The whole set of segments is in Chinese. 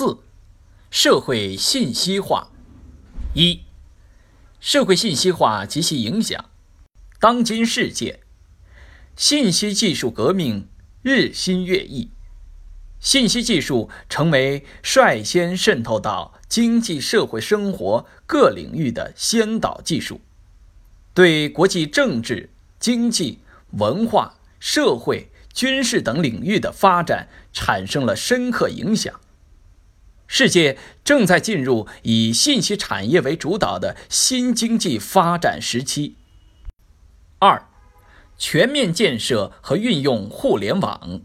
四、社会信息化。一、社会信息化及其影响。当今世界，信息技术革命日新月异，信息技术成为率先渗透到经济社会生活各领域的先导技术，对国际政治、经济、文化、社会。军事等领域的发展产生了深刻影响。世界正在进入以信息产业为主导的新经济发展时期。二，全面建设和运用互联网。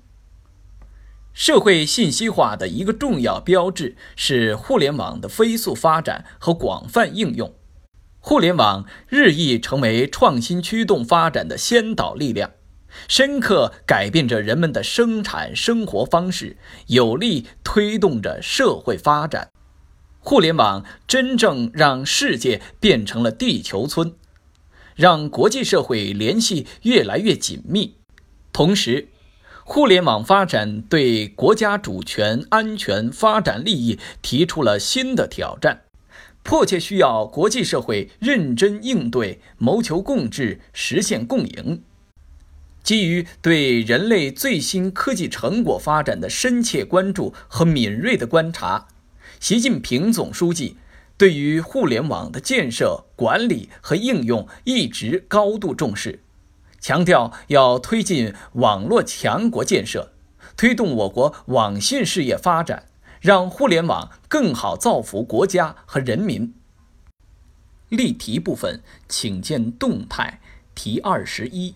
社会信息化的一个重要标志是互联网的飞速发展和广泛应用。互联网日益成为创新驱动发展的先导力量。深刻改变着人们的生产生活方式，有力推动着社会发展。互联网真正让世界变成了地球村，让国际社会联系越来越紧密。同时，互联网发展对国家主权、安全、发展利益提出了新的挑战，迫切需要国际社会认真应对，谋求共治，实现共赢。基于对人类最新科技成果发展的深切关注和敏锐的观察，习近平总书记对于互联网的建设、管理和应用一直高度重视，强调要推进网络强国建设，推动我国网信事业发展，让互联网更好造福国家和人民。例题部分，请见动态题二十一。